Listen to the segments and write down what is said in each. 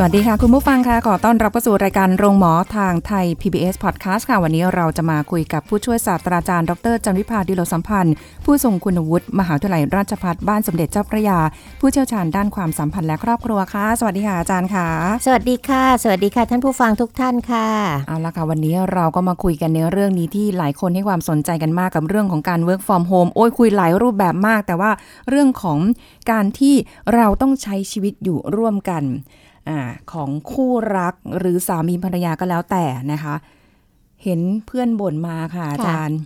สวัสดีค่ะ คุณผู้ฟังค่ะขอต้อนรับเข้าสู่รายการโรงหมอทางไทย PBS Podcast ค่ะ วันนี้เราจะมาคุยกับผู้ช่วยศาสตราจารย์ดรจันวิพาดิโลสัมพันธ์ ผู้ทรงคุณวุฒิมหาวิทยาลัยราชภัฏบ้านสมเด็จเจ้าพระยา ผู้เชี่ยวชาญด้านความสัมพันธ์และครอบครัวค่ะ สวัสดีค่ะอาจารย์ค่ะ สวัสดีค่ะ สวัสดีค่ะ ท่านผู้ฟังทุกท่านค่ะเอาละค่ะ วันนี้เราก็มาคุยกันในเรื่องนี้ที่หลายคนให้ความสนใจกันมากกับเรื่องของการ work from home โอ้ยคุยหลายรูปแบบมาก แต่ว่าเรื่องของการที่เราต้องใช้ชีวิตอยู่ร่วมกัน อาของคู่รักหรือสามีภรรยาก็แล้วแต่นะคะ เห็นเพื่อนบ่นมาค่ะอาจารย์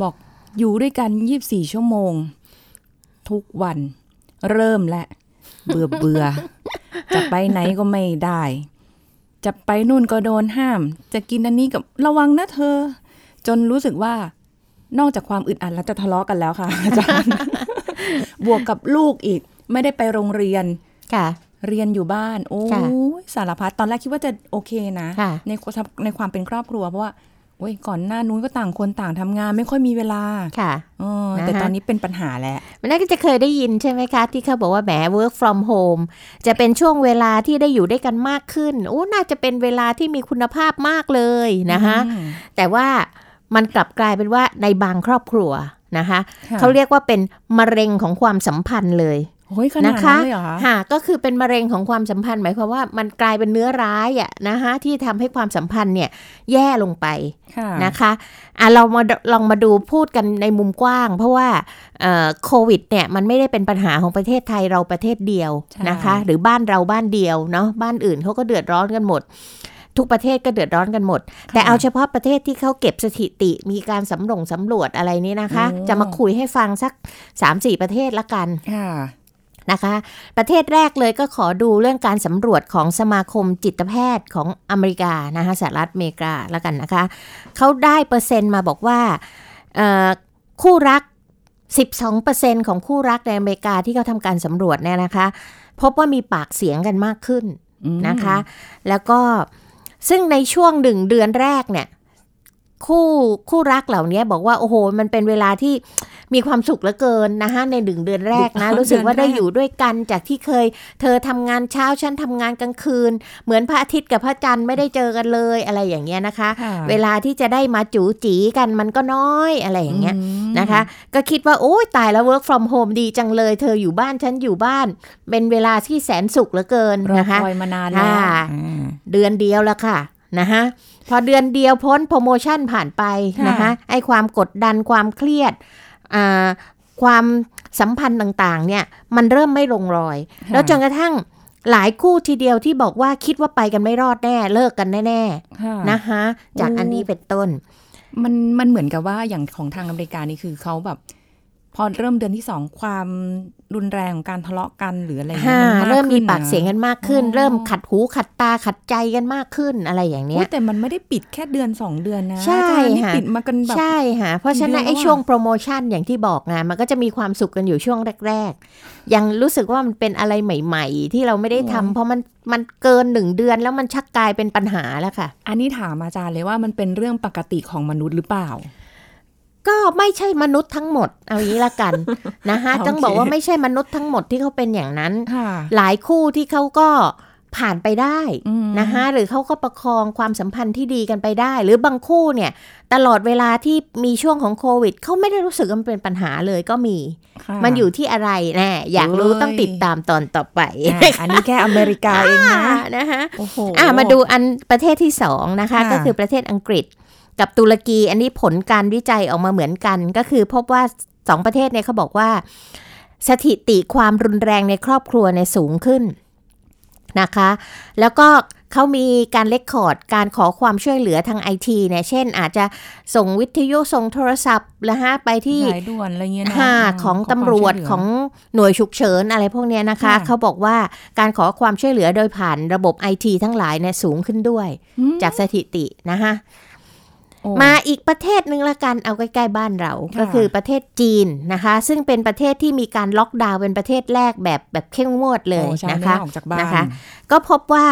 บอกอยู่ด้วยกัน24ชั่วโมง ทุกวันเริ่มและเบื่อเบื่อจะไปไหนก็ไม่ได้ จะไปนู่นก็โดนห้าม จะกินอันนี้กับระวังนะเธอ จนรู้สึกว่านอกจากความอึดอัดแล้วจะทะเลาะกันแล้วค่ะอาจารย์ บวกกับลูกอีกไม่ได้ไปโรงเรียนค่ะ เรียนอยู่บ้าน โอ้ค่ะยสารพัดตอนแรกคิดว่าจะโอเคนะค่ะในความในความเป็นครอบครัวเพราะว่าโอ้ยก่อนหน้านู้นก็ต่างคนต่างทำงานไม่ค่อยมีเวลาค่ะเออนะคะแต่ตอนนี้เป็นปัญหาแล้วมันน่าจะเคยได้ยินใช่ไหมคะ ที่เขาบอกว่าแหม work from home จะเป็นช่วงเวลาที่ได้อยู่ด้วยกันมากขึ้นโอ้น่าจะเป็นเวลาที่มีคุณภาพมากเลยนะคะอืมแต่ว่ามันกลับกลายเป็นว่าในบางครอบครัวนะคะค่ะเขาเรียกว่าเป็นมะเร็งของความสัมพันธ์เลย โอ้ยขนาดนะคะนั้นเลยเหรอคะค่ะก็คือเป็นมะเร็งของความสัมพันธ์หมายความว่ามันกลายเป็นเนื้อร้ายอะนะคะที่ทำให้ความสัมพันธ์เนี่ยแย่ลงไปค่ะนะคะอะเรามาลองมาดูพูดกันในมุมกว้าง เพราะว่าเอ่อโควิดเนี่ยมันไม่ได้เป็นปัญหาของประเทศไทยเราประเทศเดียวนะคะ หรือบ้านเราบ้านเดียวเนาะบ้านอื่นเขาก็เดือดร้อนกันหมดทุกประเทศก็เดือดร้อนกันหมด แต่เอาเฉพาะประเทศที่เขาเก็บสถิติมีการสำรวจสำรวจอะไรนี้นะคะ จะมาคุยให้ฟังสัก 3-4 ประเทศละกันค่ะ นะคะ ประเทศแรกเลยก็ขอดูเรื่องการสำรวจของสมาคมจิตแพทย์ของอเมริกานะคะสหรัฐอเมริกาแล้วกันนะคะเขาได้เปอร์เซ็นต์มาบอกว่าเอ่อคู่รัก 12%ของคู่รักในอเมริกาที่เขาทำการสำรวจเนี่ยนะคะ พบว่ามีปากเสียงกันมากขึ้นอืมนะคะ แล้วก็ซึ่งในช่วงหนึ่งเดือนแรกเนี่ย คู่คู่รักเหล่านี้บอกว่าโอ้โห มันเป็นเวลาที่มีความสุขเหลือเกินนะคะในหนึ่งเดือนแรกนะ รู้สึกว่าได้อยู่ด้วยกันจากที่เคย เธอทำงานเช้าฉันทำงานกลางคืน เหมือนพระอาทิตย์กับพระจันทร์ไม่ได้เจอกันเลยอะไรอย่างเงี้ยนะคะค่ะเวลาที่จะได้มาจูจีกันมันก็น้อยอะไรอย่างเงี้ยมนะคะ ก็คิดว่าโอ้ยตายแล้ว work from home ดีจังเลย เธออยู่บ้านฉันอยู่บ้าน เป็นเวลาที่แสนสุขเหลือเกินรอนะคะคอยมานานแล้วค่ะอ่าเดือนเดียวแล้วค่ะนะคะ พอเดือนเดียวพ้นโปรโมชั่นผ่านไปค่ะนะคะไอ้ความกดดันความเครียดอ่าความสัมพันธ์ต่างๆ เนี่ยมันเริ่มไม่ลงรอยค่ะแล้วจนกระทั่งหลายคู่ทีเดียวที่บอกว่าคิดว่าไปกันไม่รอดแน่ เลิกกันแน่ค่ะๆนะคะ จากโอ้อันนี้เป็นต้น มันมันเหมือนกับว่าอย่างของทางอเมริกานี่คือเขาแบบ พอเริ่มเดือนที่สองความรุนแรงของการทะเลาะกันหรืออะไรอย่างเงี้ค่ะยนากเริ่มมีขึ้นปากนะเสียงกันมากขึ้นอ๋อเริ่มขัดหูขัดตาขัดใจกันมากขึ้นอะไรอย่างเนี้อุ๊ยยแต่มันไม่ได้ปิดแค่เดือนสองเดือนนะใช่อาจารย์นี่ค่ะปิดมากันแบบใช่ค่ะเพราะฉะนั้นเดือนไอ้แล้วอะช่วงโปรโมชั่นอย่างที่บอกไงมันก็จะมีความสุขกันอยู่ช่วงแรก ๆ ยังรู้สึกว่ามันเป็นอะไรใหม่ ๆ ที่เราไม่ได้ทำเพราะมันมันเกินหนึ่งเดือนแล้วมันชักกลายเป็นปัญหาแล้วค่ะ อันนี้ถามอาจารย์เลยว่ามันเป็นเรื่องปกติของมนุษย์หรือเปล่า ก็ไม่ใช่มนุษย์ทั้งหมด เอาอย่างนี้ละกันนะคะโอเคต้องบอกว่าไม่ใช่มนุษย์ทั้งหมดที่เขาเป็นอย่างนั้นค่ะหลายคู่ที่เขาก็ผ่านไปได้อืมนะคะหรือเขาก็ประคองความสัมพันธ์ที่ดีกันไปได้ หรือบางคู่เนี่ย ตลอดเวลาที่มีช่วงของโควิดเขาไม่ได้รู้สึกว่ามันเป็นปัญหาเลยก็มีค่ะมันอยู่ที่อะไรแน่อยากรู้เอ้ยต้องติดตามตอนต่อไปอะอันนี้แค่อเมริกาเองนะนะคะโอ้โหอะมาดูอันประเทศที่สองนะคะค่ะก็คือประเทศอังกฤษ กับตุรกี อันนี้ผลการวิจัยออกมาเหมือนกัน ก็คือพบว่าสองประเทศเนี่ยเขาบอกว่า สถิติความรุนแรงในครอบครัวเนี่ยสูงขึ้นนะคะ แล้วก็เขามีการเลคคอร์ดการขอความช่วยเหลือทางไอทีเนี่ย เช่นอาจจะส่งวิทยุส่งโทรศัพท์นะฮะไปที่สายด่วนอะไรเงี้ยนะค่ะมของขความตำรวจช่ยเหลืของหน่วยฉุกเฉินอะไรพวกเนี้ยนะคะค่ะเขาบอกว่าการขอความช่วยเหลือโดยผ่านระบบไอทีทั้งหลายเนี่ยสูงขึ้นด้วยอืมจากสถิตินะคะโอ้ มาอีกประเทศหนึ่งละกันเอาใกล้ๆบ้านเราค่ะก็คือประเทศจีนนะคะ ซึ่งเป็นประเทศที่มีการล็อกดาวน์เป็นประเทศแรกแบบแบบเข้มงวดเลยโอ้ใช่นะไม่คะได้ออกจากบ้านนะคะ ก็พบว่า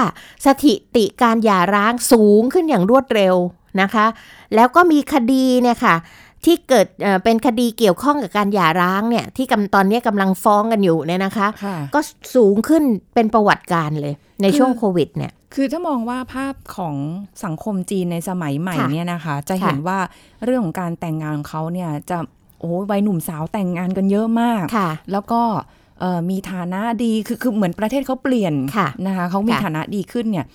สถิติการหย่าร้างสูงขึ้นอย่างรวดเร็วนะคะ แล้วก็มีคดีเนี่ยค่ะที่เกิดเอ่อเป็นคดีเกี่ยวข้องกับการหย่าร้างเนี่ยที่กำตอนนี้กำลังฟ้องกันอยู่เนี่ยนะคะค่ะก็สูงขึ้นเป็นประวัติการเลยในคือช่วงโควิดเนี่ย คือถ้ามองว่าภาพของสังคมจีนในสมัยใหม่ค่ะเนี่ยนะคะ จะเห็นค่ะว่าเรื่องของการแต่งงานของเขาเนี่ยจะโอ้ยวัยหนุ่มสาวแต่งงานกันเยอะมากค่ะแล้วก็เอ่อมีฐานะดีคือคือเหมือนประเทศเขาเปลี่ยนค่ะนะคะเขามีค่ะฐานะดีขึ้นเนี่ย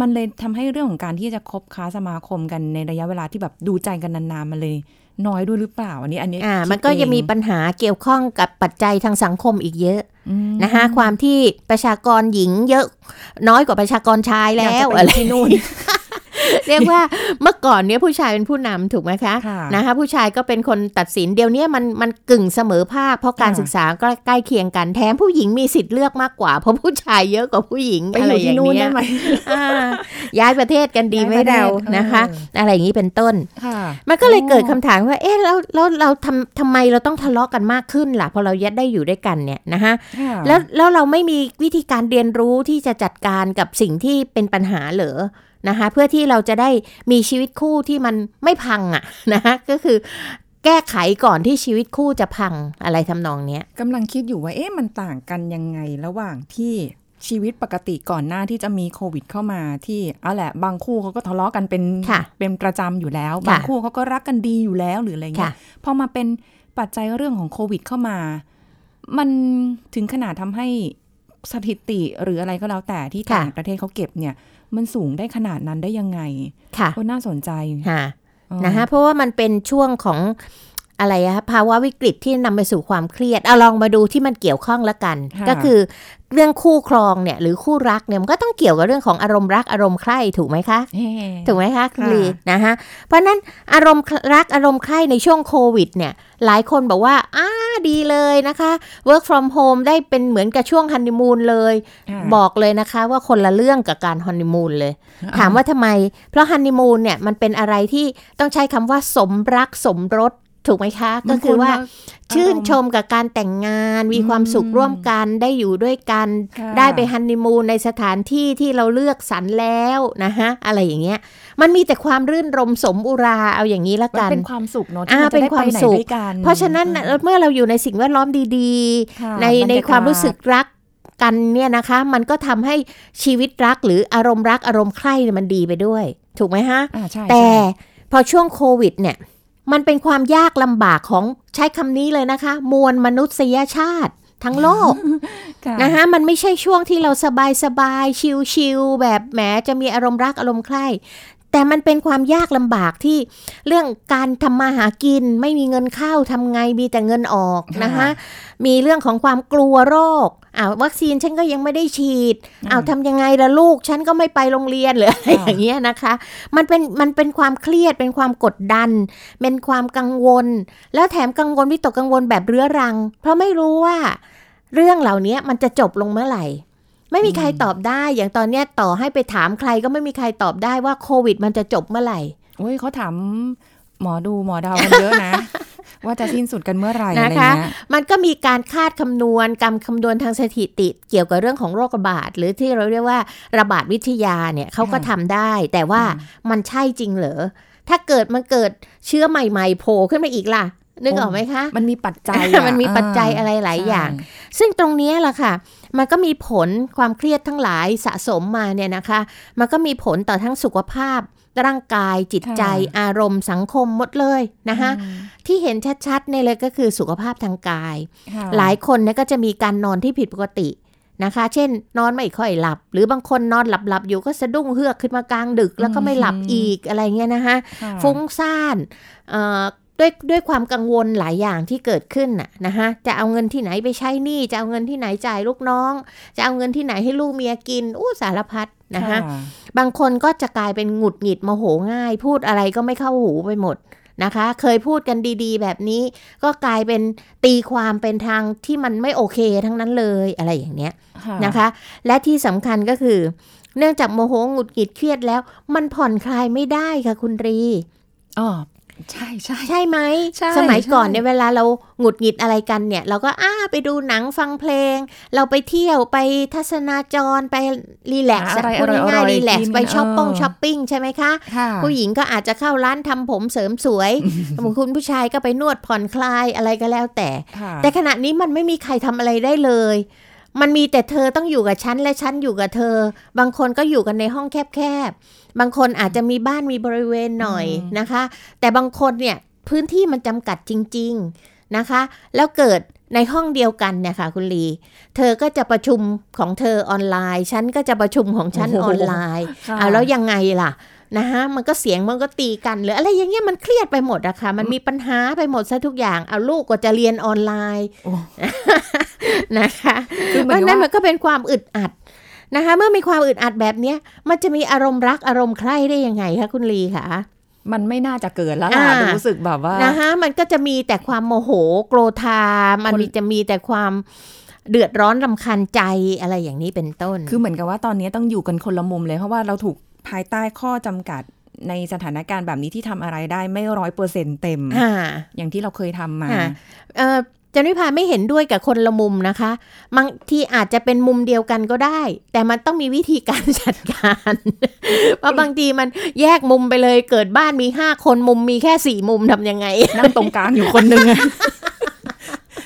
มันเลยทำให้เรื่องของการที่จะคบค้าสมาคมกันในระยะเวลาที่แบบดูใจกันนานๆมันเลย น้อยด้วยหรือเปล่าอันนี้อันนี้อ่าคิดมันก็จะมีเองปัญหาเกี่ยวข้องกับปัจจัยทางสังคมอีกเยอะอืมนะคะความที่ประชากรหญิงเยอะน้อยกว่าประชากรชายอยาแล้กจะวไปอะไรที่นู่น เรียกว่าเมื่อก่อนเนี่ยผู้ชายเป็นผู้นำถูกไหมคะค่ะนะคะผู้ชายก็เป็นคนตัดสินเดี๋ยวนี้มันมันกึ่งเสมอภาค เพราะการค่ะศึกษาก็ใกล้เคียงกันแถมผู้หญิงมีสิทธิ์เลือกมากกว่า เพราะผู้ชายเยอะกว่าผู้หญิงไปอะอไรยู่อที่ย่างนู่นเงี้ได้ยไหมอ่าย้ายประเทศกันดีไหมย้ายประเทศเรานะคะเอออะไรอย่างนี้เป็นต้นค่ะมันก็เลยเกิดคำถามว่า เอ๊ะแล้วแล้วเราทำทำไมเราต้องทะเลาะกันมากขึ้นล่ะพอเรายัดได้อยู่ด้วยกันเนี่ยนะคะค่ะแล้วแล้วเราไม่มีวิธีการเรียนรู้ที่จะจัดการกับสิ่งที่เป็นปัญหาเหรอ นะคะเพื่อที่เราจะได้มีชีวิตคู่ที่มันไม่พังอะนะคะก็คือแก้ไขก่อนที่ชีวิตคู่จะพังอะไรทำนองเนี้ยกำลังคิดอยู่ว่าเอ๊ะมันต่างกันยังไงระหว่างที่ชีวิตปกติก่อนหน้าที่จะมีโควิดเข้ามาที่เอาแหละ บางคู่เขาก็ทะเลาะกันเป็นค่ะเป็นประจำอยู่แล้วค่ะบางคู่เขาก็รักกันดีอยู่แล้วหรืออะไรเงี้ค่ะยพอมาเป็นปัจจัยเรื่องของโควิดเข้ามา มันถึงขนาดทำให้ สถิติหรืออะไรก็แล้วแต่ที่ต่างประเทศเขาเก็บเนี่ย มันสูงได้ขนาดนั้นได้ยังไง ค่ะก็น่าสนใจ ค่ะอ๋อนะคะเพราะว่ามันเป็นช่วงของ อะไรอะภาวะวิกฤตที่นำไปสู่ความเครียดเอาลองมาดูที่มันเกี่ยวข้องละกันค่ะก็คือเรื่องคู่ครองเนี่ยหรือคู่รักเนี่ยมันก็ต้องเกี่ยวกับเรื่องของอารมณ์รักอารมณ์ใคร่ถูกไหมคะเฮ้ถูกไหมคะคุณค่ะลีนะคะเพราะฉะนั้นอารมณ์รักอารมณ์ใคร่ในช่วงโควิดเนี่ยหลายคนบอกว่าอ้าดีเลยนะคะ work from home ได้เป็นเหมือนกับช่วงฮันนีมูนเลยค่ะบอกเลยนะคะว่าคนละเรื่องกับการฮันนีมูนเลย ถามว่าทำไม เพราะฮันนีมูนเนี่ยมันเป็นอะไรที่ต้องใช้คำว่าสมรักสมรส ถูกไหมคะ ก็คือว่าชื่นชมกับการแต่งงาน มีความสุขร่วมกันได้อยู่ด้วยกันค่ะได้ไปฮันนีมูนในสถานที่ที่เราเลือกสรรแล้วนะฮะ อะไรอย่างเงี้ย มันมีแต่ความรื่นรมสมอุราเอาอย่างนี้ละมันกัน เป็นความสุขเนอะที่อ่ามันจะได้เป็นความไปไหนสุขด้วยกันเพราะฉะนั้นน่ะเมื่อเราอยู่ในสิ่งแวดล้อมดีค่ะๆในบรรยากาศในความรู้สึกรักกันเนี่ยนะคะ มันก็ทำให้ชีวิตรักหรืออารมณ์รักอารมณ์ใคร่เนี่ยมันดีไปด้วย ถูกไหมฮะอ่าใช่แต่ใช่พอช่วงโควิดเนี่ย มันเป็นความยากลำบากของใช้คำนี้เลยนะคะ มวลมนุษยชาติทั้งโลกค่ะนะคะมันไม่ใช่ช่วงที่เราสบายสบายชิลชิลๆแบบแหมจะมีอารมณ์รักอารมณ์ใคร่ แต่มันเป็นความยากลำบากที่เรื่องการทำมาหากิน ไม่มีเงินเข้าทำไงมีแต่เงินออกนะคะมีเรื่องของความกลัวโรคอ้าววัคซีนฉันก็ยังไม่ได้ฉีดอ้าวทำยังไงล่ะลูก ฉันก็ไม่ไปโรงเรียนหรืออะไรอย่างเงี้ยนะคะ มันเป็นมันเป็นความเครียดเป็นความกดดัน เป็นความกังวล แล้วแถมกังวลวิตกกังวลแบบเรื้อรัง เพราะไม่รู้ว่า เรื่องเหล่านี้มันจะจบลงเมื่อไหร่ ไม่มีใครตอบได้ อย่างตอนเนี้ยต่อให้ไปถามใครก็ไม่มีใครตอบได้ว่าโควิด มันจะจบเมื่อไหร่โอ้ยเขาถามหมอดูหมอเดาวกันเยอะนะ ว่าจะสิ้นสุดกันเมื่อไหร่อะไรนะคะเงี้ยมันก็มีการคาดคำนวณกรรมคำนวณทางสถิติ เกี่ยวกับเรื่องของโรคระบาด หรือที่เราเรียกว่าระบาดวิทยาเนี่ยเขาก็ทำได้ แต่ว่ามันใช่จริงเหรอถ้าเกิดมันเกิดเชื้อใหม่ๆโผล่ขึ้นมาอีกล่ะ นึกออกไหมคะ มันมีปัจจัยอะมันมีปัจจัยอะไรหลายอย่างใช่ซึ่งตรงเนี้ยแหละค่ะ มันก็มีผลความเครียดทั้งหลายสะสมมาเนี่ยนะคะ มันก็มีผลต่อทั้งสุขภาพ ร่างกายจิตใจ อารมณ์สังคมหมดเลยนะคะอืมที่เห็นชัดๆเนี่ยเลยก็คือสุขภาพทางกายค่ะหลายคนเนี่ยก็จะมีการนอนที่ผิดปกตินะคะ เช่น นอนไม่ค่อยหลับ หรือบางคนนอนหลับๆอยู่ก็สะดุ้งเฮือกขึ้นมากลางดึก แล้วก็ไม่หลับอีกอะไรเงี้ยนะคะค่ะฟุ้งซ่านเอ่อ ด้วยด้วยความกังวลหลายอย่างที่เกิดขึ้นน่ะนะคะจะเอาเงินที่ไหนไปใช้หนี้จะเอาเงินที่ไหนจ่ายลูกน้อง จะเอาเงินที่ไหนให้ลูกเมียกินอู้สารพัดนะคะบางคนก็จะกลายเป็นหงุดหงิดโมโหง่าย พูดอะไรก็ไม่เข้าหูไปหมดนะคะ เคยพูดกันดีๆ แบบนี้ก็กลายเป็นตีความเป็นทางที่มันไม่โอเคทั้งนั้นเลยอะไรอย่างเนี้ยนะคะ และที่สำคัญก็คือ เนื่องจากโมโหหงุดหงิดเครียดแล้ว มันผ่อนคลายไม่ได้ค่ะคุณรีอ๋อ ใช่ใช่ใช่ไหมใช่สมัยก่อนใช่เนี่ยเวลาเราหงุดหงิดอะไรกันเนี่ย เราก็อ้าไปดูหนังฟังเพลง เราไปเที่ยวไปทัศนาจรไป relax หาอะไรพูดอร่ง่ายอยๆๆ relax กินไปช้อปปิ้งเออช้อปปิ้งใช่ไหมคะค่ะผู้หญิงก็อาจจะเข้าร้านทำผมเสริมสวยคุณผู้ชายก็ไปนวดผ่อนคลายอะไรก็แล้วแต่ค่ะแต่ขณะนี้มันไม่มีใครทำอะไรได้เลย มันมีแต่เธอต้องอยู่กับฉันและฉันอยู่กับเธอ บางคนก็อยู่กันในห้องแคบๆ บางคนอาจจะมีบ้านมีบริเวณหน่อยนะคะ แต่บางคนเนี่ยพื้นที่มันจำกัดจริง ๆนะคะ แล้วเกิดในห้องเดียวกันเนี่ยค่ะคุณลี เธอก็จะประชุมของเธอออนไลน์ ฉันก็จะประชุมของฉันออนไลน์ค่ะเอาแล้วยังไงล่ะ นะฮะมันก็เสียงมันก็ตีกันหรืออะไรอย่างเงี้ยมันเครียดไปหมดอะค่ะ มันมีปัญหาไปหมดซะทุกอย่าง เอาลูกก็จะเรียนออนไลน์โอ้นะคะคือเหเพมือนราะกับนั้นว่ามันก็เป็นความอึดอัดนะคะ เมื่อมีความอึดอัดแบบเนี้ย มันจะมีอารมณ์รักอารมณ์ใคร่ได้ยังไงคะคุณลีคะมันไม่น่าจะเกิดแล้วล่ะอ่ารู้สึกแบบว่านะคะมันก็จะมีแต่ความโมโหโกรธา มันคนมีจะมีแต่ความเดือดร้อนรำคาญใจอะไรอย่างนี้เป็นต้น คือเหมือนกับว่าตอนนี้ต้องอยู่กันคนละมุมเลยเพราะว่าเราถูก ภายใต้ข้อจำกัดในสถานการณ์แบบนี้ที่ทำอะไรได้ไม่ร้อยเปอร์เซ็นเต็มอ่าอย่างที่เราเคยทำมาค่ะเอ่อจันวิพาไม่เห็นด้วยกับคนละมุมนะคะ บางทีอาจจะเป็นมุมเดียวกันก็ได้ แต่มันต้องมีวิธีการจัดการ เพราะบางทีมันแยกมุมไปเลยเกิดบ้านมีห้าคนมุมมีแค่สี่มุมทำยังไง นั่งตรงกลางอยู่คนหนึ่ง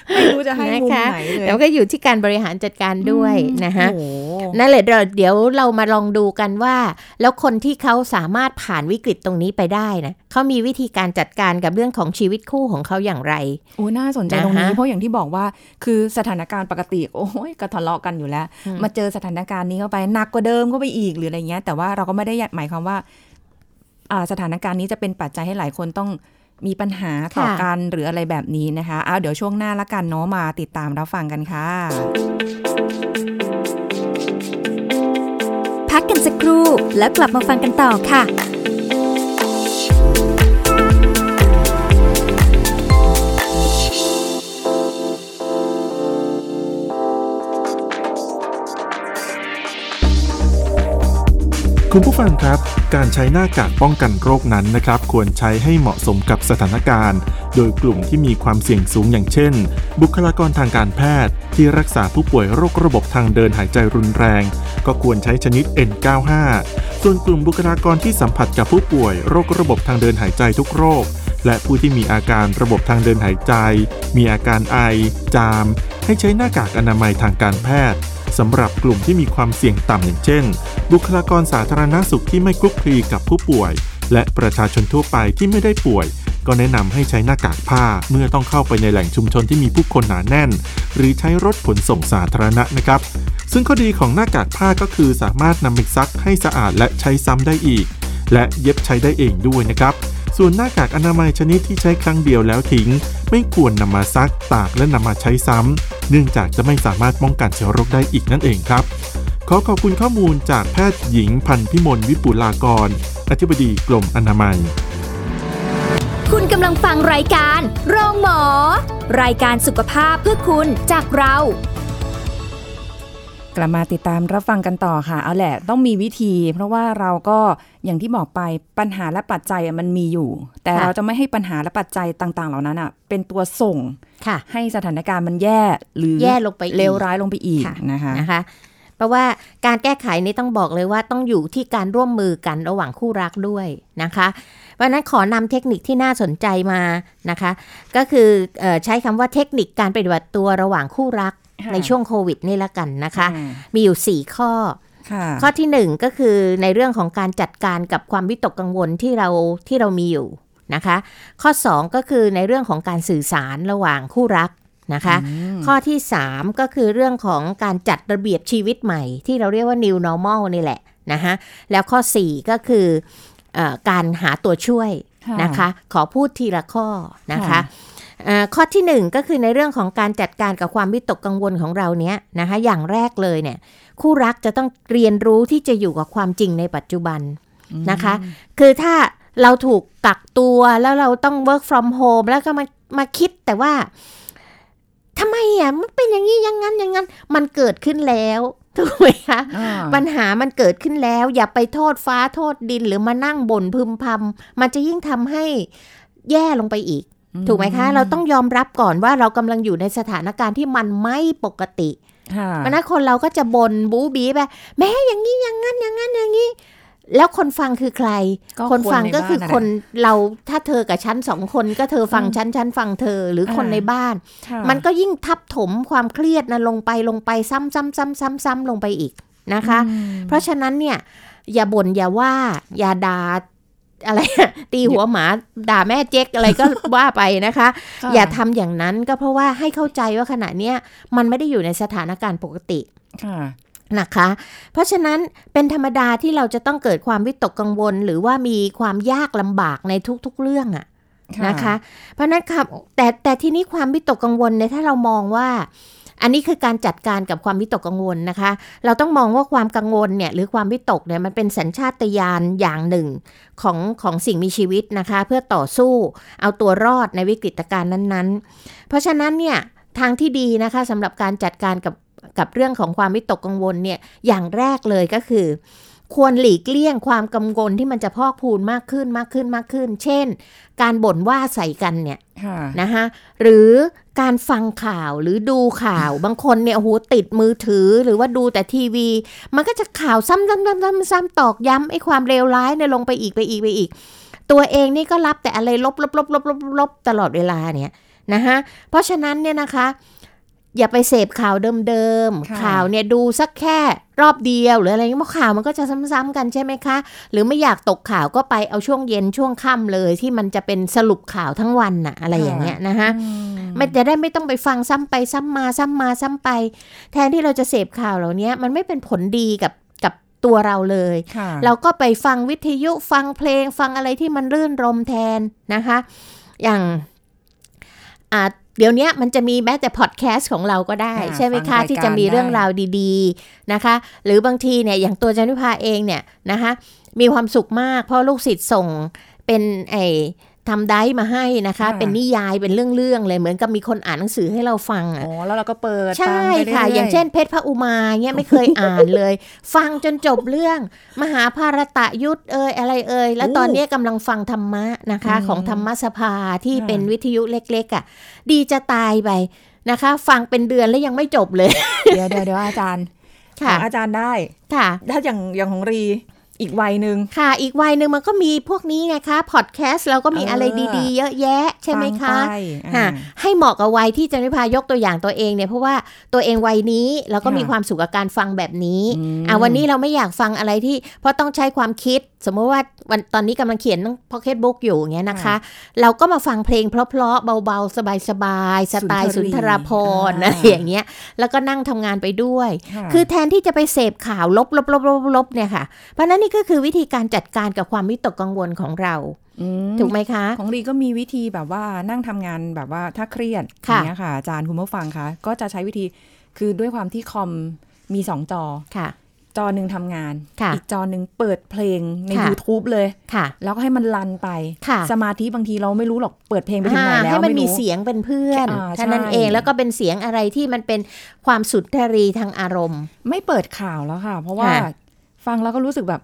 ไม่รู้จะให้มุมไหนเลยแล้วก็อยู่ที่การบริหารจัดการด้วยนะคะโอ้โหนั่นแหละเดี๋ยวเดี๋ยวเรามาลองดูกันว่า แล้วคนที่เขาสามารถผ่านวิกฤตตรงนี้ไปได้นะเขามีวิธีการจัดการกับเรื่องของชีวิตคู่ของเขาอย่างไรโอ้น่าสนใจนะคะตรงนี้เพราะอย่างที่บอกว่าคือสถานการณ์ปกติ โอ้ยก็ทะเลาะกันอยู่แล้วอืมมาเจอสถานการณ์นี้เข้าไปหนักกว่าเดิมก็ไปอีกหรืออะไรเงี้ย แต่ว่าเราก็ไม่ได้หมายความว่าอ่าสถานการณ์นี้จะเป็นปัจจัยให้หลายคนต้อง มีปัญหาต่อค่ะกันหรืออะไรแบบนี้นะคะเอาเดี๋ยวช่วงหน้าละกันเนาะมาติดตามรับฟังกันค่ะ พักกันสักครู่แล้วกลับมาฟังกันต่อค่ะ คุณผู้ฟังครับ การใช้หน้ากากป้องกันโรคนั้นนะครับ ควรใช้ให้เหมาะสมกับสถานการณ์ โดยกลุ่มที่มีความเสี่ยงสูงอย่างเช่น บุคลากรทางการแพทย์ ที่รักษาผู้ป่วยโรคระบบทางเดินหายใจรุนแรง ก็ควรใช้ชนิด N95 ส่วนกลุ่มบุคลากรที่สัมผัสกับผู้ป่วยโรคระบบทางเดินหายใจทุกโรค และผู้ที่มีอาการระบบทางเดินหายใจ มีอาการไอ จาม ให้ใช้หน้ากากอนามัยทางการแพทย์ สำหรับกลุ่มที่มีความเสี่ยงต่ำอย่างเช่น บุคลากรสาธารณสุขที่ไม่คลุกคลีกับผู้ป่วย และประชาชนทั่วไปที่ไม่ได้ป่วย ก็แนะนำให้ใช้หน้ากากผ้าเมื่อต้องเข้าไปในแหล่งชุมชนที่มีผู้คนหนาแน่น หรือใช้รถขนส่งสาธารณะนะครับซึ่งข้อดีของหน้ากากผ้าก็คือสามารถนำไปซักให้สะอาดและใช้ซ้ำได้อีก และเย็บใช้ได้เองด้วยนะครับ ส่วนหน้ากากอนามัยชนิดที่ใช้ครั้งเดียวแล้วทิ้ง ไม่ควรนำมาซักตากและนำมาใช้ซ้ำ เนื่องจากจะไม่สามารถป้องกันเชื้อโรคได้อีกนั่นเองครับ ขอขอบคุณข้อมูลจากแพทย์หญิงพันพิมลวิปุลากร อธิบดีกรมอนามัย คุณกำลังฟังรายการ โรงหมอ รายการสุขภาพเพื่อคุณจากเรา กลับมาติดตามรับฟังกันต่อค่ะ เอาแหละ ต้องมีวิธี เพราะว่าเราก็อย่างที่บอกไปปัญหาและปัจจัยอะมันมีอยู่ แต่ค่ะเราจะไม่ให้ปัญหาและปัจจัยต่างๆ เหล่านั้นอะ เป็นตัวส่งค่ะให้สถานการณ์มันแย่หรือแย่ลงไปอีกเลวร้ายลงไปอีกค่ะนะคะนะคะเพราะว่าการแก้ไขนี้ต้องบอกเลยว่าต้องอยู่ที่การร่วมมือกันระหว่างคู่รักด้วยนะคะ เพราะฉะนั้นขอนำเทคนิคที่น่าสนใจมานะคะ ก็คือเออใช้คำว่าเทคนิคการปฏิบัติตัวระหว่างคู่รักค่ะในช่วงโควิดนี่ละกันนะคะอืมมีอยู่ 4 ข้อค่ะข้อที่1ก็คือในเรื่องของการจัดการกับความวิตกกังวลที่เราที่เรามีอยู่นะคะ ข้อ 2 ก็คือในเรื่องของการสื่อสารระหว่างคู่รักนะคะ ข้อที่ 3 ก็คือเรื่องของการจัดระเบียบชีวิตใหม่ ที่เราเรียกว่า new normal นี่แหละนะคะแล้วข้อ 4 ก็คือเออ การหาตัวช่วยนะคะ ขอพูดทีละข้อนะคะค่ะอ่าข้อที่หนึ่งก็คือในเรื่องของการจัดการกับความวิตกกังวลของเราเนี้ยนะคะอย่างแรกเลยเนี่ยคู่รักจะต้องเรียนรู้ที่จะอยู่กับความจริงในปัจจุบันนะคะ คือถ้าเราถูกกักตัวแล้วเราต้อง work from home แล้วก็มามาคิดแต่ว่า ทำไมอะมันเป็นอย่างนี้อย่างนั้นอย่างนั้น มันเกิดขึ้นแล้วถูกไหมคะอ่าปัญหามันเกิดขึ้นแล้ว อย่าไปโทษฟ้าโทษดินหรือมานั่งบ่นพึมพำมันจะยิ่งทำให้แย่ลงไปอีก ถูกไหมคะ เราต้องยอมรับก่อนว่าเรากำลังอยู่ในสถานการณ์ที่มันไม่ปกติค่ะเพราะฉะนั้นคนเราก็จะบน่นบูบีไปแม้อย่างนี้อย่างนั้นอย่างนั้นอย่างนี้ แล้วคนฟังคือใครก็คนฟังก็คือในบ้าคนเราถ้าเธอกับฉันสองคนก็เธอฟังอืมฉันฉันฟังเธอหรือคนอ่าในบ้านค่ะมันก็ยิ่งทับถมความเครียดนะลงไปลงไปซ้ำซ้ำซ้ำซ้ำซ้ำลงไปอีกนะคะอืมเพราะฉะนั้นเนี่ยอย่าบ่นอย่าว่าอย่าด่าอะไรตีหัวหมาด่าแม่เจ๊กอะไรก็ว่าไปนะคะค่ะอย่าทำอย่างนั้นก็เพราะว่าให้เข้าใจว่าขณะเนี้ยมันไม่ได้อยู่ในสถานการณ์ปกติค่ะ นะคะ เพราะฉะนั้นเป็นธรรมดาที่เราจะต้องเกิดความวิตกกังวล หรือว่ามีความยากลำบากในทุกๆเรื่องอะนะคะ เพราะฉะนั้นครับแต่แต่ทีนี้ความวิตกกังวลเนี่ยถ้าเรามองว่า อันนี้คือการจัดการกับความวิตกกังวลนะคะ เราต้องมองว่าความกังวลเนี่ยหรือความวิตกเนี่ยมันเป็นสัญชาตญาณอย่างหนึ่งของของสิ่งมีชีวิตนะคะ เพื่อต่อสู้เอาตัวรอดในวิกฤตการณ์นั้น ๆ เพราะฉะนั้นเนี่ยทางที่ดีนะคะสำหรับการจัดการกับ กับเรื่องของความวิตกกังวลเนี่ยอย่างแรกเลยก็คือ ควรหลีกเลี่ยงความกังวลที่มันจะพอกพูนมากขึ้นมากขึ้นมากขึ้น เช่น การบ่นว่าใส่กันเนี่ยค่ะนะคะหรือการฟังข่าวหรือดูข่าวบางคนเนี่ยโอ้โหติดมือถือหรือว่าดูแต่ทีวี มันก็จะข่าวซ้ำซ้ำซ้ำซ้ำซ้ำตอกย้ำไอ้ความเลวร้ายเนี่ยลงไปอีกไปอีกไปอีก ตัวเองนี่ก็รับแต่อะไรลบลบลบลบลบลบตลอดเวลาเนี่ยนะคะเพราะฉะนั้นเนี่ยนะคะ อย่าไปเสพข่าวเดิมค่ะๆข่าวเนี่ยดูสักแค่รอบเดียวหรืออะไรเงี้ยเพราะข่าวมันก็จะซ้ำๆกันใช่ไหมคะ หรือไม่อยากตกข่าวก็ไปเอาช่วงเย็นช่วงค่ำเลยที่มันจะเป็นสรุปข่าวทั้งวันน่ะอะไรอย่างเงี้ยนะคะอืมไม่จะได้ไม่ต้องไปฟังซ้ำไปซ้ำมาซ้ำมาซ้ำไป แทนที่เราจะเสพข่าวเหล่านี้มันไม่เป็นผลดีกับกับตัวเราเลยค่ะเราก็ไปฟังวิทยุฟังเพลงฟังอะไรที่มันรื่นรมแทนนะคะ อย่างอ่า เดี๋ยวนี้มันจะมีแม้แต่พอดแคสต์ของเราก็ได้ค่ะใช่ไหมฟัคะงรายการที่จะมีเรื่องได้ราวดีๆนะคะ หรือบางทีเนี่ยอย่างตัวจันวิภาเองเนี่ยนะคะมีความสุขมากเพราะลูกศิษย์ส่งเป็นไอ ทำได้มาให้นะคะ เป็นนิยายเป็นเรื่องๆเลยเหมือนกับมีคนอ่านหนังสือให้เราฟังอะอ๋อแล้วเราก็เปิดใช่ฟังไปรื่ค่ะๆอย่างเช่นเพชรพระอุมาเนี่ยไม่เคยอ่านเลย ฟังจนจบเรื่อง มหาภารตะยุทธเอ่ยอะไรเอ่ยแล้วโอ้ตอนนี้กำลังฟังธรรมะนะคะอืมของธรรมสภาที่ค่ะเป็นวิทยุเล็กๆอะดีจะตายไปนะคะ ฟังเป็นเดือนแล้วยังไม่จบเลย เดี๋ยวเดี๋ยวเดี๋ยวอาจารย์ค่ะถามอาจารย์ได้ค่ะ ถ้าอย่างอย่างของรี อีกวัยหนึ่งค่ะ อีกวัยหนึ่งมันก็มีพวกนี้ไงคะพอดแคสต์เราก็มีเออออะไรดีๆ เยอะแยะใช่ไหมฟังคะไปค่ะอ่าให้เหมาะกับวัยที่จันวิพายกตัวอย่างตัวเองเนี่ยเพราะว่าตัวเองวัยนี้เราก็ค่ะมีความสุขกับการฟังแบบนี้อืมอะวันนี้เราไม่อยากฟังอะไรที่ เพราะต้องใช้ความคิดสมมติว่าวันตอนนี้กำลังเขียนพ็อกเก็ตบุ๊กอยู่อย่างเงี้ยนะคะค่ะเราก็มาฟังเพลงเพราะๆเบาๆ สบายๆ สไตล์สุสุนนททรีราพรอ่าอะไรอย่างเงี้ย แล้วก็นั่งทำงานไปด้วยะคือแทนที่จะไปเสพข่าวลบลบลบลบลบเนี่ยค่ะ เพราะฉะนั้นนี่ก็คือวิธีการจัดการกับความวิตกกังวลของเรามถูกไหมคะ ของรีก็มีวิธีแบบว่านั่งทำงานแบบว่าถ้าเครียดอค่ะย่างเงี้ยค่ะอาจารย์คุณผู้ฟังคะก็จะใช้วิธีคือด้วยความที่คอมมีสองจอค่ะ จอหนึ่งทำงานค่ะอีกจอหนึ่งเปิดเพลงในค่ะ YouTube เลยค่ะ แล้วก็ให้มันรันไปค่ะสมาธิบางทีเราไม่รู้หรอกเปิดเพลงไปถึงไหนอ่าแล้วให้มันไรู้มีเสียงเป็นเพื่อนอ่าเท่านั้นใช่เองแล้วก็เป็นเสียงอะไรที่มันเป็นความสุนทรีทางอารมณ์ ไม่เปิดข่าวแล้วค่ะ เพราะว่าค่ะฟังแล้วก็รู้สึกแบบ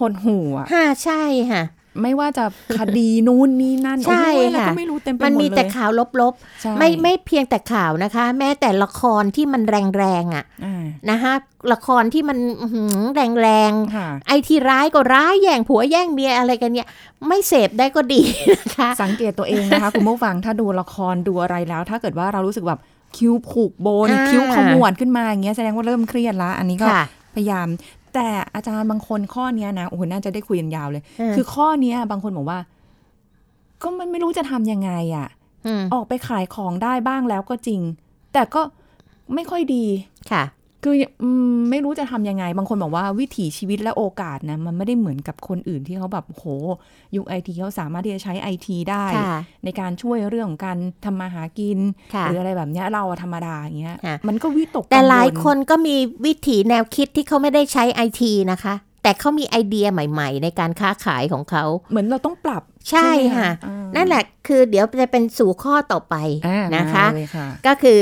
หดหู่อะฮ่าใช่ค่ะ ไม่ว่าจะคดีนู้นนี่นั่นใช่โอ้ยแล้วค่ะก็ไม่รู้เต็มไปหมดมันเลยมีแต่ข่าวลบใช่ๆไม่ไม่เพียงแต่ข่าวนะคะ แม้แต่ละครที่มันแรงๆอะอ่านะคะละครที่มันอื้อหือแรงค่ะๆไอ้ที่ร้ายก็ร้ายแย่งผัวแย่งเมียอะไรกันเนี่ย ไม่เสพได้ก็ดีนะคะ สังเกตตัวเองนะคะ คุณผู้ฟังถ้าดูละครดูอะไรแล้ว ถ้าเกิดว่าเรารู้สึกแบบคิ้วผูกโบนอ่าคิ้วขมวดขึ้นมาอย่างเงี้ยแสดงว่าเริ่มเครียดละอันนี้ก็ค่ะพยายาม แต่อาจารย์บางคนข้อเนี้ยนะโอ้โหน่าจะได้คุยกันยาวเลยอืมคือข้อเนี้ย บางคนบอกว่า ก็มันไม่รู้จะทำยังไงอะอืมออกไปขายของได้บ้างแล้วก็จริง แต่ก็ไม่ค่อยดีค่ะ คืออืมไม่รู้จะทำยังไง บางคนบอกว่าวิถีชีวิตและโอกาสนะ มันไม่ได้เหมือนกับคนอื่นที่เขาแบบโห ยุคไอทีเขาสามารถที่จะใช้ไอทีได้ค่ะในการช่วยเรื่องของการทำมาหากินค่ะหรืออะไรแบบเนี้ยเราอะธรรมดาอย่างเงี้ยค่ะมันก็วิตกแต่กังวหลายคนก็มีวิถีแนวคิดที่เขาไม่ได้ใช้ไอทีนะคะ แต่เขามีไอเดียใหม่ ๆ ในการค้าขายของเขา เหมือนเราต้องปรับใช่ไหมค่ะอ่านั่นแหละคือเดี๋ยวจะเป็นสู่ข้อต่อไปอ่านะคะมาเลยค่ะก็คือ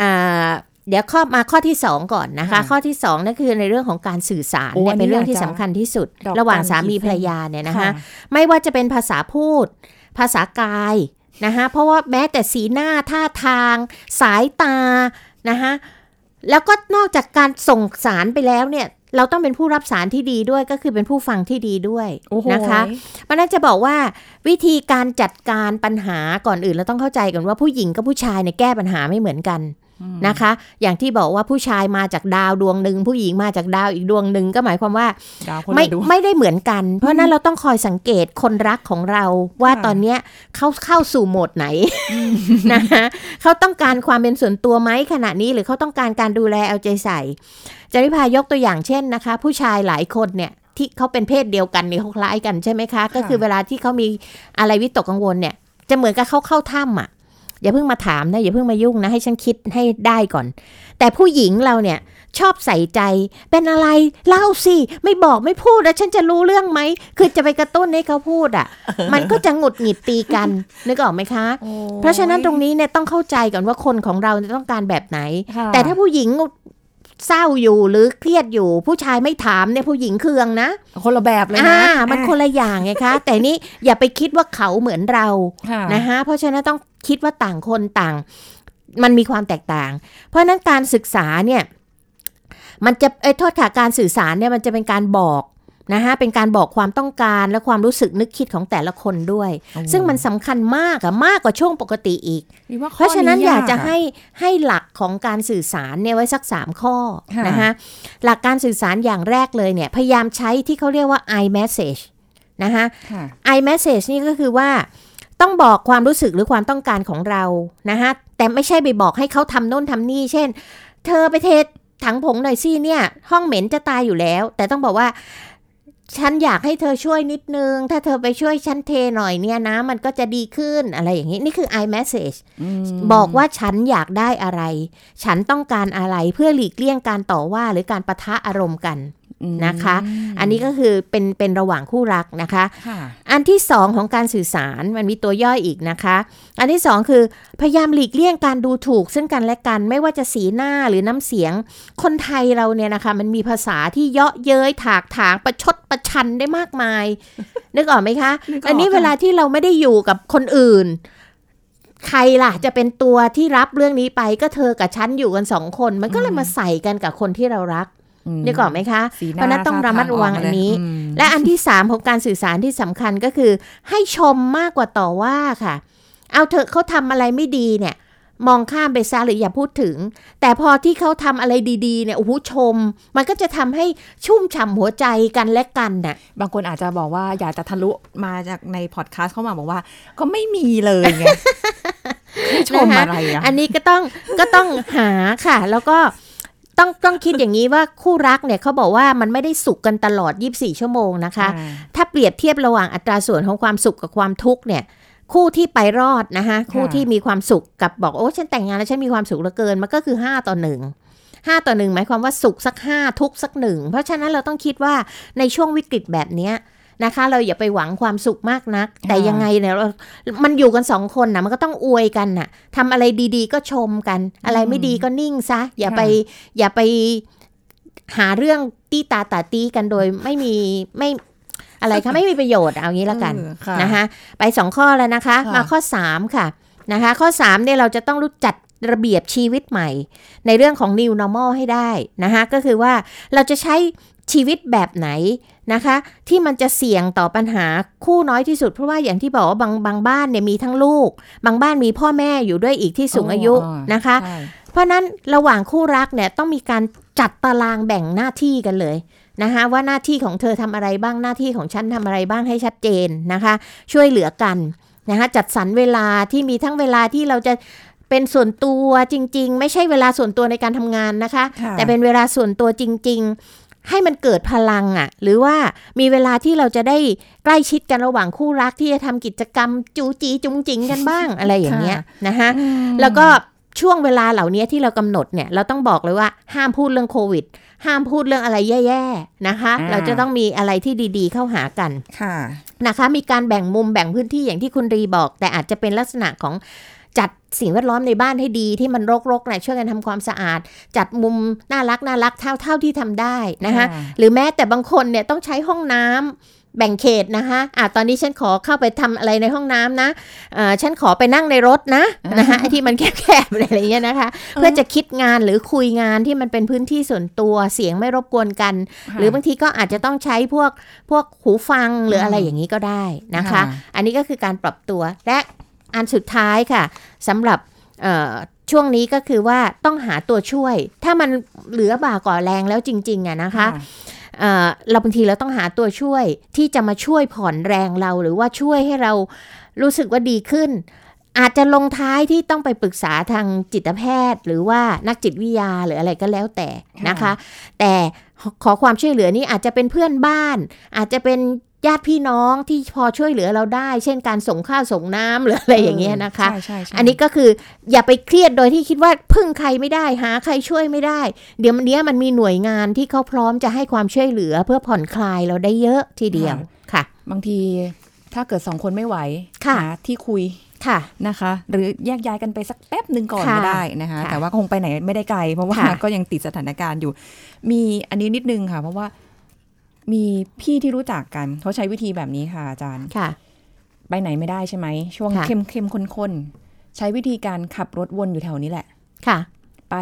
อ่า เดี๋ยวข้อมาข้อที่ 2 ก่อนนะคะค่ะข้อที่2นั่นคือในเรื่องของการสื่อสารโอ้เนี่ยอันนี้เป็นเรื่องที่อยากจะสำคัญที่สุดดอกระหว่างจันสามีขีดภรรเส้นยาเนี่ยนะคะค่ะไม่ว่าจะเป็นภาษาพูด ภาษากายนะคะเพราะว่าแม้แต่สีหน้าท่าทาง สายตานะคะแล้วก็นอกจากการส่งสารไปแล้วเนี่ยเราต้องเป็นผู้รับสารที่ดีด้วยก็คือเป็นผู้ฟังที่ดีด้วยโอ้โหนะคะมันน่าจะบอกว่าวิธีการจัดการปัญหาก่อนอื่นเราต้องเข้าใจกันว่าผู้หญิงกับผู้ชายเนี่ยแก้ปัญหาไม่เหมือนกัน นะคะ อย่างที่บอกว่าผู้ชายมาจากดาวดวงหนึ่งผู้หญิงมาจากดาวอีกดวงหนึ่งก็หมายความว่าดาวคนไม่ละดวงไม่ได้เหมือนกัน เพราะฉะนั้นเราต้องคอยสังเกตคนรักของเราว่าค่ะตอนเนี้ยเขาเข้าสู่โหมดไหนนะคะเขาต้องการความเป็นส่วนตัวไหมขณะนี้หรือเขาต้องการการดูแลเอาใจใส่จริพายกตัวอย่างเช่นนะคะ ผู้ชายหลายคนเนี่ยที่เขาเป็นเพศเดียวกันเนี่ยเขาคล้ายกันใช่ไหมคะ ก็คือเวลาที่เขามีอะไรวิตกกังวลเนี่ย จะเหมือนกับเขาเข้าถ้ำอะ อย่าเพิ่งมาถามนะอย่าเพิ่งมายุ่งนะให้ฉันคิดให้ได้ก่อน แต่ผู้หญิงเราเนี่ยชอบใส่ใจเป็นอะไรเล่าสิไม่บอกไม่พูดแล้วฉันจะรู้เรื่องไหมคือจะไปกระตุ้นให้เขาพูดอะ มันก็จะหงุดหงิดตีกันนึกออกไหมคะ เพราะฉะนั้นตรงนี้เนี่ยต้องเข้าใจก่อนว่าคนของเราเนี่ยต้องการแบบไหนค่ะแต่ถ้าผู้หญิง เศร้าอยู่หรือเครียดอยู่ ผู้ชายไม่ถามเนี่ยผู้หญิงเคืองนะคนละแบบเลยอ่านะมันคนละอย่างไงคะ แต่นี่อย่าไปคิดว่าเขาเหมือนเราค่ะนะคะเพราะฉะนั้นต้องคิดว่าต่างคนต่าง มันมีความแตกต่าง เพราะฉะนั้นการศึกษาเนี่ยมันจะเอ้ยโทษค่ะการสื่อสารเนี่ยมันจะเป็นการบอก นะคะเป็นการบอกความต้องการและความรู้สึกนึกคิดของแต่ละคนด้วยโอ้ซึ่งมันสำคัญมากอะมากกว่าช่วงปกติอีกนี่ว่าข้เพราะฉะนั้นอยากจะอให้ให้หลักของการสื่อสารเนี่ยไว้สัก 3 ข้อค่ะนะคะหลักการสื่อสารอย่างแรกเลยเนี่ย พยายามใช้ที่เขาเรียกว่า i message นะคะค่ะ i message นี่ก็คือว่าต้องบอกความรู้สึกหรือความต้องการของเรานะคะแต่ไม่ใช่ไปบอกให้เขาทำโน่นทำนี่ เช่น เธอไปเทถังผงหน่อยสิเนี่ย ห้องเหม็นจะตายอยู่แล้ว แต่ต้องบอกว่า ฉันอยากให้เธอช่วยนิดนึง ถ้าเธอไปช่วยฉันเทหน่อยเนี่ยนะ มันก็จะดีขึ้นอะไรอย่างนี้ นี่คือ i message บอกว่าฉันอยากได้อะไร ฉันต้องการอะไรเพื่อหลีกเลี่ยงการต่อว่าหรือการประทะอารมณ์กันอืม นะคะ อันนี้ก็คือเป็นเป็นระหว่างคู่รักนะคะค่ะอันที่สองของการสื่อสารมันมีตัวย่อยอีกนะคะ อันที่สองคือพยายามหลีกเลี่ยงการดูถูก ซึ่งกันและกันไม่ว่าจะสีหน้าหรือน้ำเสียง คนไทยเราเนี่ยนะคะ มันมีภาษาที่เยาะเย้ยถากถางประชดประชันได้มากมาย นึกออกไหมคะนึกออกอันนี้ค่ะเวลาที่เราไม่ได้อยู่กับคนอื่นใครล่ะจะเป็นตัวที่รับเรื่องนี้ไปก็เธอกับฉันอยู่กันสองคน มันก็เลยมาใส่กันกับคนที่เรารักม นึกออกไหมคะสีหเพราะฉะนั้นต้องระมัดระวังอันนี้อืมและอันที่สามของการสื่อสารที่สำคัญก็คือ ให้ชมมากกว่าต่อว่าค่ะ เอาเถอะเขาทำอะไรไม่ดีเนี่ย มองข้ามไปซะหรืออย่าพูดถึง แต่พอที่เขาทำอะไรดีๆเนี่ยโอ้โหชม มันก็จะทำให้ชุ่มฉ่ำหัวใจกันและกันน่ะบางคนอาจจะบอกว่าอยากจะทะลุมาจากในพอดแคสต์เข้ามาบอกว่า ก็ไม่มีเลยไงให้ชมอะไรอะอันนี้ก็ต้องก็ต้องหาค่ะ แล้วก็ ต้องต้องคิดอย่างนี้ว่าคู่รักเนี่ยเขาบอกว่ามันไม่ได้สุขกันตลอด 24 ชั่วโมงนะคะ ถ้าเปรียบเทียบระหว่างอัตราส่วนของความสุขกับความทุกข์เนี่ยคู่ที่ไปรอดนะคะคู่ที่มีความสุขกับบอกโอ้ฉันแต่งงานแล้วฉันมีความสุขเหลือเกินมันก็คือ 5 ต่อหนึ่งห้าต่อหนึ่งหมายความว่าสุขสักห้าทุกข์สักหนึ่งเพราะฉะนั้นเราต้องคิดว่าในช่วงวิกฤตแบบเนี้ย นะคะ เราอย่าไปหวังความสุขมากนัก แต่ยังไงเนี่ยเรามันอยู่กันสองคนนะมันก็ต้องอวยกันน่ะทำอะไรดีๆ ก็ชมกัน อะไรไม่ดีก็นิ่งซะ อย่าไปอย่าไปหาเรื่องตีตาตาตีกันโดยไม่มีไม่อะไรคะไม่มีประโยชน์เอางี้ละกันเออค่ะนะคะไปสองข้อแล้วนะคะค่ะมาข้อ3ค่ะนะคะ ข้อ3เนี่ยเราจะต้องรู้จัดระเบียบชีวิตใหม่ ในเรื่องของ new normal ให้ได้นะคะก็คือว่าเราจะใช้ชีวิตแบบไหน นะคะ ที่มันจะเสี่ยงต่อปัญหาคู่น้อยที่สุด เพราะว่าอย่างที่บอกว่าบางบางบ้านเนี่ยมีทั้งลูก บางบ้านมีพ่อแม่อยู่ด้วยอีกที่สูงอายุนะคะใช่เพราะฉะนั้นระหว่างคู่รักเนี่ยต้องมีการจัดตารางแบ่งหน้าที่กันเลยนะคะว่าหน้าที่ของเธอทำอะไรบ้างหน้าที่ของฉันทำอะไรบ้างให้ชัดเจนนะคะ ช่วยเหลือกันนะคะจัดสรรเวลาที่มีทั้งเวลาที่เราจะเป็นส่วนตัวจริง ๆ ไม่ใช่เวลาส่วนตัวในการทำงานนะคะค่ะแต่เป็นเวลาส่วนตัวจริง ๆ ให้มันเกิดพลังอะ่ะ หรือว่ามีเวลาที่เราจะได้ใกล้ชิดกันระหว่างคู่รักที่จะทำกิจกรรมจูจีจุงจิงกันบ้างอะไรอย่างเงี้ยนะคะอืมแล้วก็ช่วงเวลาเหล่านี้ที่เรากำหนดเนี่ยเราต้องบอกเลยว่าห้ามพูดเรื่องโควิด ห้ามพูดเรื่องอะไรแย่ๆนะคะอ่าเราจะต้องมีอะไรที่ดีๆเข้าหากันค่ะนะคะ มีการแบ่งมุมแบ่งพื้นที่อย่างที่คุณรีบอก แต่อาจจะเป็นลักษณะของจัด สิ่งแวดล้อมในบ้านให้ดีที่มันรกๆนะช่วยกันทำความสะอาด จัดมุมน่ารักน่ารักเท่าเท่าที่ทำได้นะคะค่ะหรือแม้แต่บางคนเนี่ยต้องใช้ห้องน้ำแบ่งเขตนะคะอะตอนนี้ฉันขอเข้าไปทำอะไรในห้องน้ำนะเอ่อฉันขอไปนั่งในรถนะนะคะไอ้ที่มันแคบๆอะไรอย่างเงี้ยนะคะ เพื่อจะคิดงานหรือคุยงานที่มันเป็นพื้นที่ส่วนตัวเสียงไม่รบกวนกัน หรือบางทีก็อาจจะต้องใช้พวกพวกหูฟังหรืออะไรอย่างนี้ก็ได้นะคะค่ะอันนี้ก็คือการปรับตัวและ อันสุดท้ายค่ะสำหรับเอ่อช่วงนี้ก็คือว่าต้องหาตัวช่วย ถ้ามันเหลือบ่าก่อแรงแล้วจริงๆอะนะคะเอ่อเราบางทีเราต้องหาตัวช่วยที่จะมาช่วยผ่อนแรงเราหรือว่าช่วยให้เรารู้สึกว่าดีขึ้น อาจจะลงท้ายที่ต้องไปปรึกษาทางจิตแพทย์ หรือว่านักจิตวิทยาหรืออะไรก็แล้วแต่นะคะค่ะแต่ขอความช่วยเหลือนี้อาจจะเป็นเพื่อนบ้าน อาจจะเป็น ญาติพี่น้องที่พอช่วยเหลือเราได้ เช่นการส่งข้าวส่งน้ำหรืออะไรอย่างเงี้ยนะคะใช่ใช่ใช่อันนี้ก็คืออย่าไปเครียดโดยที่คิดว่าพึ่งใครไม่ได้หาใครช่วยไม่ได้ เดี๋ยวมันเนี้ยมันมีหน่วยงานที่เขาพร้อมจะให้ความช่วยเหลือเพื่อผ่อนคลายเราได้เยอะทีเดียวค่ะ บางทีถ้าเกิดสองคนไม่ไหวค่ะหาที่คุยค่ะนะคะ หรือแยกย้ายกันไปสักแป๊บหนึ่งก่อนค่ะก็ได้นะคะค่ะแต่ว่าคงไปไหนไม่ได้ไกล เพราะว่าค่ะก็ยังติดสถานการณ์อยู่ มีอันนี้นิดนึงค่ะ เพราะว่า มีพี่ที่รู้จักกันเขาใช้วิธีแบบนี้ค่ะอาจารย์ค่ะ ไปไหนไม่ได้ใช่ไหมช่วงค่ะเข้มเข้มข้นๆใช้วิธีการขับรถวนอยู่แถวนี้แหละ ค่ะ ไป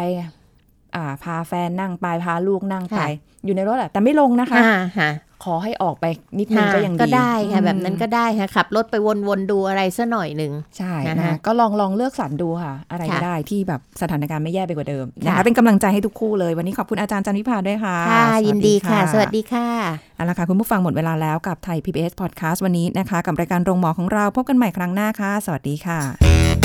อ่าพาแฟนนั่งไปพาลูกนั่งไปค่ะอยู่ในรถแหละแต่ไม่ลงนะคะอ่าฮะ ขอให้ออกไปนิดนึงก็ยังดีก็ได้ค่ะอืมแบบนั้นก็ได้ค่ะขับรถไปวนๆดูอะไรสัหน่อยหนึ่งใช่นะคะนะคะก็ลองลองเลือกสรรดูค่ะ อะไรก็ค่ะได้ที่แบบสถานการณ์ไม่แย่ไปกว่าเดิมนะคะค่ะเป็นกำลังใจให้ทุกคู่เลย วันนี้ขอบคุณอาจารย์จันวิพาด้วยค่ะค่ะสวัสยินดีค่ะ สวัสดีค่ะเอาละค่ะคุณผู้ฟังหมดเวลาแล้วกับไทย PBS Podcast วันนี้นะคะ กับรายการโรงหมอของเราพบกันใหม่ครั้งหน้าค่ะ สวัสดีค่ะ